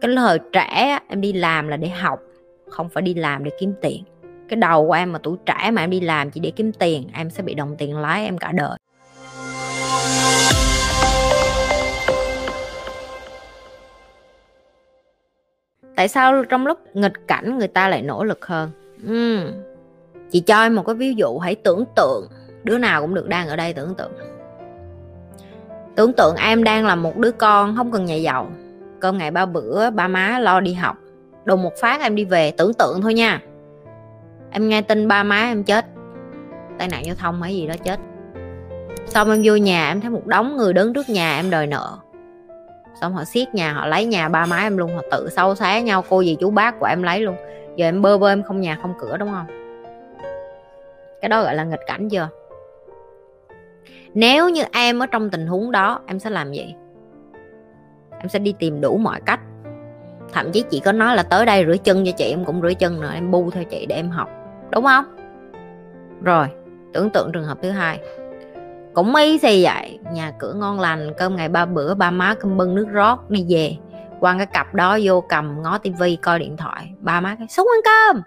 cái thời trẻ em đi làm là để học, không phải đi làm để kiếm tiền. Cái đầu của em mà tuổi trẻ mà em đi làm chỉ để kiếm tiền, em sẽ bị đồng tiền lái em cả đời. Tại sao trong lúc nghịch cảnh người ta lại nỗ lực hơn? Uhm. chị cho em một cái ví dụ hãy tưởng tượng. Đứa nào cũng được đang ở đây tưởng tượng. Tưởng tượng em đang là một đứa con không cần nhà giàu cơm ngày ba bữa, ba má lo đi học. Đùng một phát em đi về tưởng tượng thôi nha. Em nghe tin ba má em chết. Tai nạn giao thông hay gì đó chết. Xong em vô nhà, em thấy một đống người đứng trước nhà em đòi nợ. Xong họ siết nhà, họ lấy nhà ba má em luôn. Họ tự sâu xé nhau, cô gì chú bác của em lấy luôn. Giờ em bơ vơ em không nhà không cửa, đúng không? Cái đó gọi là nghịch cảnh chưa? Nếu như em ở trong tình huống đó, em sẽ làm gì? Em sẽ đi tìm đủ mọi cách. Thậm chí chị có nói là tới đây rửa chân cho chị, em cũng rửa chân nữa em bu theo chị để em học. Đúng không? Rồi, tưởng tượng trường hợp thứ hai. Cũng y gì vậy, nhà cửa ngon lành, cơm ngày ba bữa, ba má cơm bưng nước rót, đi về. Quăng cái cặp đó vô cầm ngó tivi, coi điện thoại. Ba má cái xuống ăn cơm.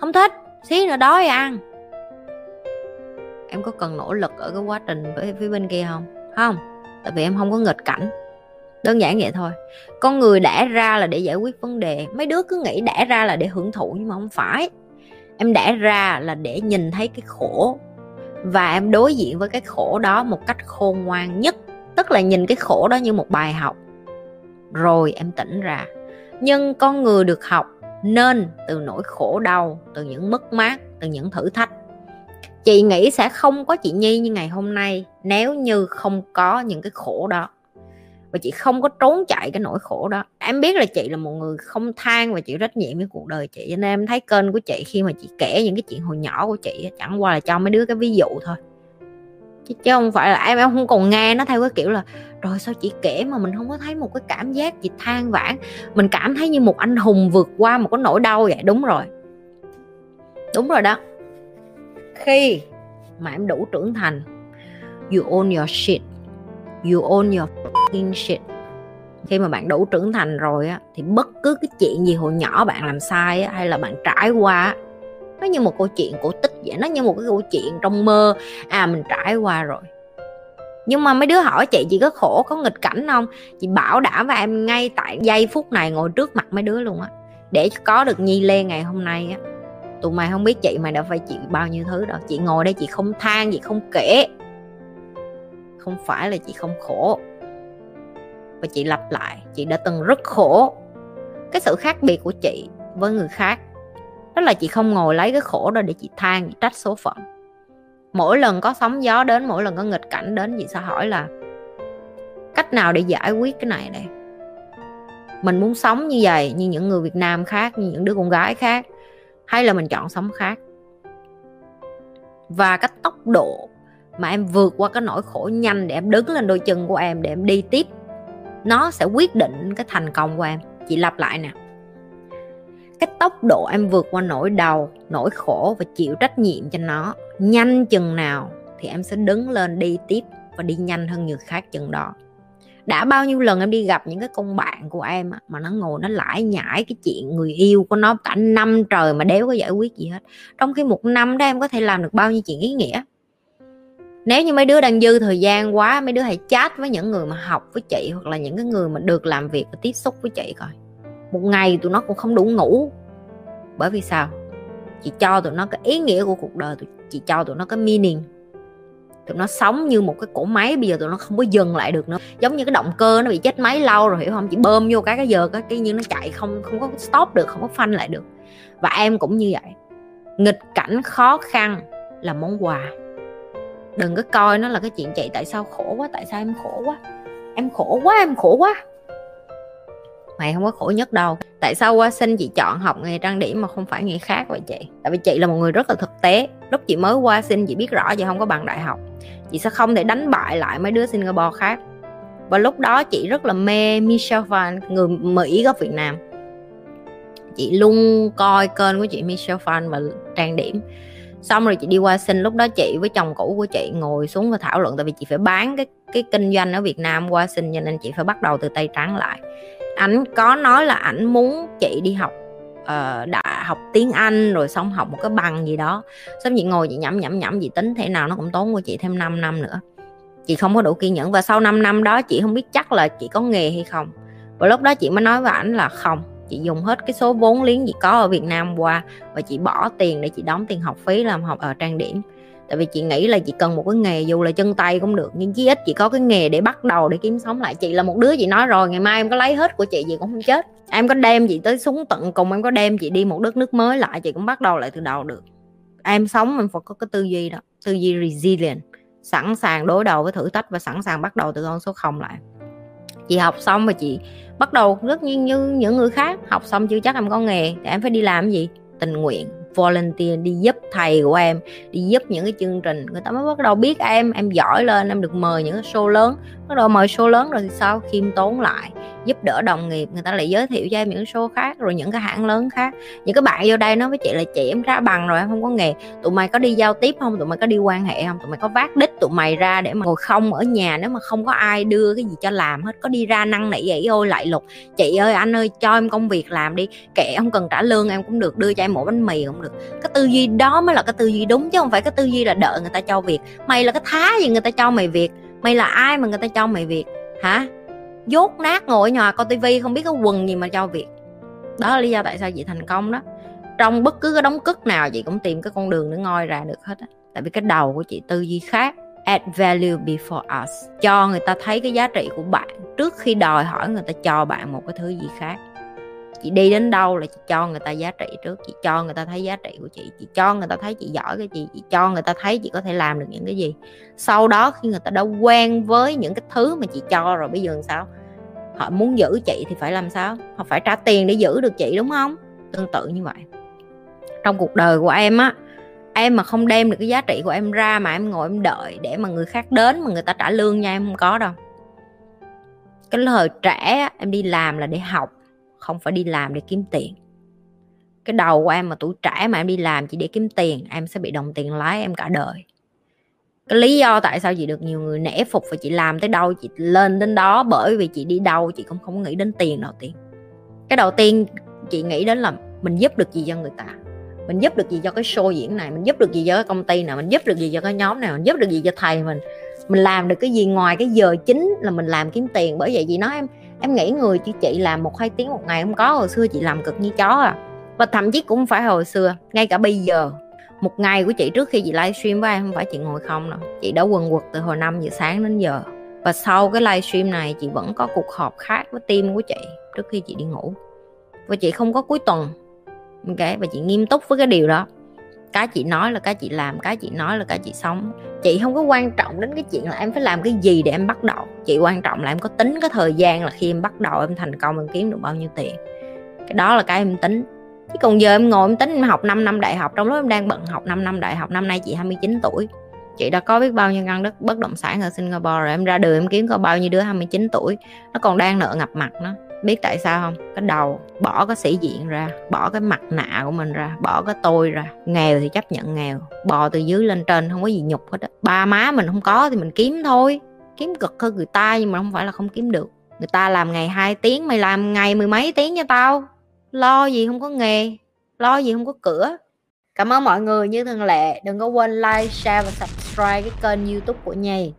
Không thích, xí nữa đói ăn. Em có cần nỗ lực ở cái quá trình với phía bên kia không? Không, tại vì em không có nghịch cảnh đơn giản vậy thôi. Con người đẻ ra là để giải quyết vấn đề. Mấy đứa cứ nghĩ đẻ ra là để hưởng thụ nhưng mà không phải. Em đẻ ra là để nhìn thấy cái khổ. Và em đối diện với cái khổ đó một cách khôn ngoan nhất. Tức là nhìn cái khổ đó như một bài học. Rồi em tỉnh ra. Nhưng con người được học nên từ nỗi khổ đau, từ những mất mát, từ những thử thách. Chị nghĩ sẽ không có chị nhi như ngày hôm nay nếu như không có những cái khổ đó và chị không có trốn chạy cái nỗi khổ đó. Em biết là chị là một người không than và chịu trách nhiệm với cuộc đời chị cho nên em thấy kênh của chị khi mà chị kể những cái chuyện hồi nhỏ của chị chẳng qua là cho mấy đứa cái ví dụ thôi. Chứ, chứ không phải là em em không còn nghe nó theo cái kiểu là rồi sao chị kể mà mình không có thấy một cái cảm giác chị than vãn mình cảm thấy như một anh hùng vượt qua một cái nỗi đau vậy. Đúng rồi. Đúng rồi đó. Khi mà em đủ trưởng thành you own your shit you own your fucking shit. Khi mà bạn đủ trưởng thành rồi á thì bất cứ cái chuyện gì hồi nhỏ bạn làm sai á, hay là bạn trải qua nó như một câu chuyện cổ tích vậy nó như một cái câu chuyện trong mơ. À mình trải qua rồi. Nhưng mà mấy đứa hỏi chị chị có khổ có nghịch cảnh không? Chị bảo đảm với em ngay tại giây phút này ngồi trước mặt mấy đứa luôn á. Để có được nhi lê ngày hôm nay á. Tụi mày không biết chị mày đã phải chịu bao nhiêu thứ đâu. Chị ngồi đây chị không than chị không kể. Không phải là chị không khổ và chị lặp lại, chị đã từng rất khổ cái sự khác biệt của chị với người khác. Đó là chị không ngồi lấy cái khổ đó để chị than, chị trách số phận. Mỗi lần có sóng gió đến, mỗi lần có nghịch cảnh đến, chị sẽ hỏi là, cách nào để giải quyết cái này đây mình muốn sống như vậy, như những người việt nam khác, như những đứa con gái khác, hay là mình chọn sống khác? Và cái tốc độ mà em vượt qua cái nỗi khổ nhanh để em đứng lên đôi chân của em, để em đi tiếp nó sẽ quyết định cái thành công của em. Chị lặp lại nè. Cái tốc độ em vượt qua nỗi đau, nỗi khổ và chịu trách nhiệm cho nó, nhanh chừng nào thì em sẽ đứng lên đi tiếp và đi nhanh hơn người khác chừng đó. Đã bao nhiêu lần em đi gặp những cái con bạn của em mà nó ngồi nó lải nhải cái chuyện người yêu của nó cả năm trời mà đéo có giải quyết gì hết. Trong khi một năm đó em có thể làm được bao nhiêu chuyện ý nghĩa? Nếu như mấy đứa đang dư thời gian quá, mấy đứa hãy chat với những người mà học với chị hoặc là những cái người mà được làm việc và tiếp xúc với chị coi. Một ngày tụi nó cũng không đủ ngủ. Bởi vì sao? Chị cho tụi nó cái ý nghĩa của cuộc đời chị cho tụi nó cái meaning. Tụi nó sống như một cái cỗ máy, bây giờ tụi nó không có dừng lại được nữa. Giống như cái động cơ nó bị chết máy lâu rồi, hiểu không? Chị bơm vô cái cái giờ cái cái như nó chạy không không có stop được, không có phanh lại được. Và em cũng như vậy. Nghịch cảnh khó khăn là món quà đừng có coi nó là cái chuyện chị tại sao khổ quá, tại sao em khổ quá. Em khổ quá, em khổ quá. Mày không có khổ nhất đâu. Tại sao qua sinh chị chọn học nghề trang điểm mà không phải nghề khác vậy chị? Tại vì chị là một người rất là thực tế. Lúc chị mới qua sinh chị biết rõ chị không có bằng đại học. Chị sẽ không thể đánh bại lại mấy đứa singapore khác. Và lúc đó chị rất là mê Michelle Phan, người Mỹ gốc Việt Nam. Chị luôn coi kênh của chị Michelle Phan và trang điểm xong rồi chị đi qua xin lúc đó chị với chồng cũ của chị ngồi xuống và thảo luận. Tại vì chị phải bán cái cái kinh doanh ở Việt Nam qua xin cho nên chị phải bắt đầu từ tay trắng lại. Ảnh có nói là ảnh muốn chị đi học ờ, uh, đã học tiếng Anh rồi xong học một cái bằng gì đó. Xong chị ngồi chị nhẩm nhẩm nhẩm chị tính thế nào nó cũng tốn của chị thêm 5 năm nữa. Chị không có đủ kiên nhẫn. Và sau 5 năm đó chị không biết chắc là chị có nghề hay không. Và lúc đó chị mới nói với ảnh là không chị dùng hết cái số vốn liếng chị có ở Việt Nam qua và chị bỏ tiền để chị đóng tiền học phí làm học ở trang điểm. Tại vì chị nghĩ là chị cần một cái nghề dù là chân tay cũng được, nhưng chí ít chị có cái nghề để bắt đầu để kiếm sống lại. Chị là một đứa chị nói rồi, ngày mai em có lấy hết của chị gì cũng không chết. Em có đem chị tới xuống tận cùng, em có đem chị đi một đất nước mới lại, chị cũng bắt đầu lại từ đầu được. Em sống em phải có cái tư duy đó, tư duy resilient, sẵn sàng đối đầu với thử thách và sẵn sàng bắt đầu từ con số không lại chị học xong và chị bắt đầu rất như, như những người khác. Học xong chưa chắc em có nghề thì em phải đi làm gì? Tình nguyện volunteer đi giúp thầy của em đi giúp những cái chương trình. Người ta mới bắt đầu biết em em giỏi lên em được mời những cái show lớn. Bắt đầu mời show lớn rồi thì sao khiêm tốn lại giúp đỡ đồng nghiệp, người ta lại giới thiệu cho em những show khác, rồi những cái hãng lớn khác. Những cái bạn vô đây nói với chị là chị, em ra bằng rồi, em không có nghề. Tụi mày có đi giao tiếp không? Tụi mày có đi quan hệ không? Tụi mày có vác đích tụi mày ra để mà ngồi không ở nhà nếu mà không có ai đưa cái gì cho làm hết? Có đi ra năng nỉ vậy, ôi, lại lục. Chị ơi, anh ơi, cho em công việc làm đi. Kệ, không cần trả lương, em cũng được, đưa cho em một bánh mì cũng được. Cái tư duy đó mới là cái tư duy đúng, chứ không phải cái tư duy là đợi người ta cho việc. Mày là cái thá gì người ta cho mày việc? Mày là ai mà người ta cho mày việc? Hả? Dốt nát ngồi ở nhà coi tivi, không biết cái quần gì mà cho việc. Đó là lý do tại sao chị thành công đó. Trong bất cứ cái đóng cức nào, chị cũng tìm cái con đường để ngoi ra được hết á. Tại vì cái đầu của chị tư duy khác, add value before us, cho người ta thấy cái giá trị của bạn trước khi đòi hỏi người ta cho bạn một cái thứ gì khác chị đi đến đâu là chị cho người ta giá trị trước, chị cho người ta thấy giá trị của chị chị cho người ta thấy chị giỏi cái gì, chị cho người ta thấy chị có thể làm được những cái gì. Sau đó khi người ta đã quen với những cái thứ mà chị cho rồi, bây giờ làm sao? Họ muốn giữ chị thì phải làm sao? Họ phải trả tiền để giữ được chị, đúng không? Tương tự như vậy. Trong cuộc đời của em á, em mà không đem được cái giá trị của em ra mà em ngồi em đợi để mà người khác đến mà người ta trả lương nha, em không có đâu. Cái thời trẻ em đi làm là để học không phải đi làm để kiếm tiền. Cái đầu của em mà tuổi trẻ mà em đi làm chỉ để kiếm tiền, em sẽ bị đồng tiền lái em cả đời. Cái lý do tại sao chị được nhiều người nể phục và chị làm tới đâu chị lên đến đó bởi vì chị đi đâu chị cũng không nghĩ đến tiền đầu tiên cái đầu tiên chị nghĩ đến là mình giúp được gì cho người ta. Mình giúp được gì cho cái show diễn này, mình giúp được gì cho cái công ty nào, mình giúp được gì cho cái nhóm này, mình giúp được gì cho thầy mình. Mình làm được cái gì ngoài cái giờ chính là mình làm kiếm tiền. Bởi vậy chị nói em em nghĩ người như chị làm một hai tiếng một ngày không có, hồi xưa chị làm cực như chó à. Và thậm chí cũng phải hồi xưa, ngay cả bây giờ, một ngày của chị trước khi chị livestream với em không phải chị ngồi không đâu. Chị đã quần quật từ hồi 5 giờ sáng đến giờ. Và sau cái livestream này chị vẫn có cuộc họp khác với team của chị trước khi chị đi ngủ. Và chị không có cuối tuần. Ok, và chị nghiêm túc với cái điều đó cái chị nói là cái chị làm, cái chị nói là cái chị sống. Chị không có quan trọng đến cái chuyện là em phải làm cái gì để em bắt đầu. Chị quan trọng là em có tính cái thời gian là khi em bắt đầu em thành công em kiếm được bao nhiêu tiền. Cái đó là cái em tính. Chứ còn giờ em ngồi em tính em học 5 năm đại học, trong lúc em đang bận học 5 năm đại học, năm nay chị 29 tuổi. Chị đã có biết bao nhiêu căn đất bất động sản ở Singapore rồi, em ra đường em kiếm có bao nhiêu đứa 29 tuổi. Nó còn đang nợ ngập mặt nó biết tại sao không? Cái đầu, bỏ cái sĩ diện ra, bỏ cái mặt nạ của mình ra, bỏ cái tôi ra. Nghèo thì chấp nhận nghèo, bò từ dưới lên trên không có gì nhục hết á. Ba má mình không có thì mình kiếm thôi. Kiếm cực hơn người ta nhưng mà không phải là không kiếm được. Người ta làm ngày 2 tiếng mày làm ngày mười mấy tiếng cho tao. Lo gì không có nghề, lo gì không có cửa. Cảm ơn mọi người, như thường lệ, đừng có quên like, share và subscribe cái kênh youtube của nhì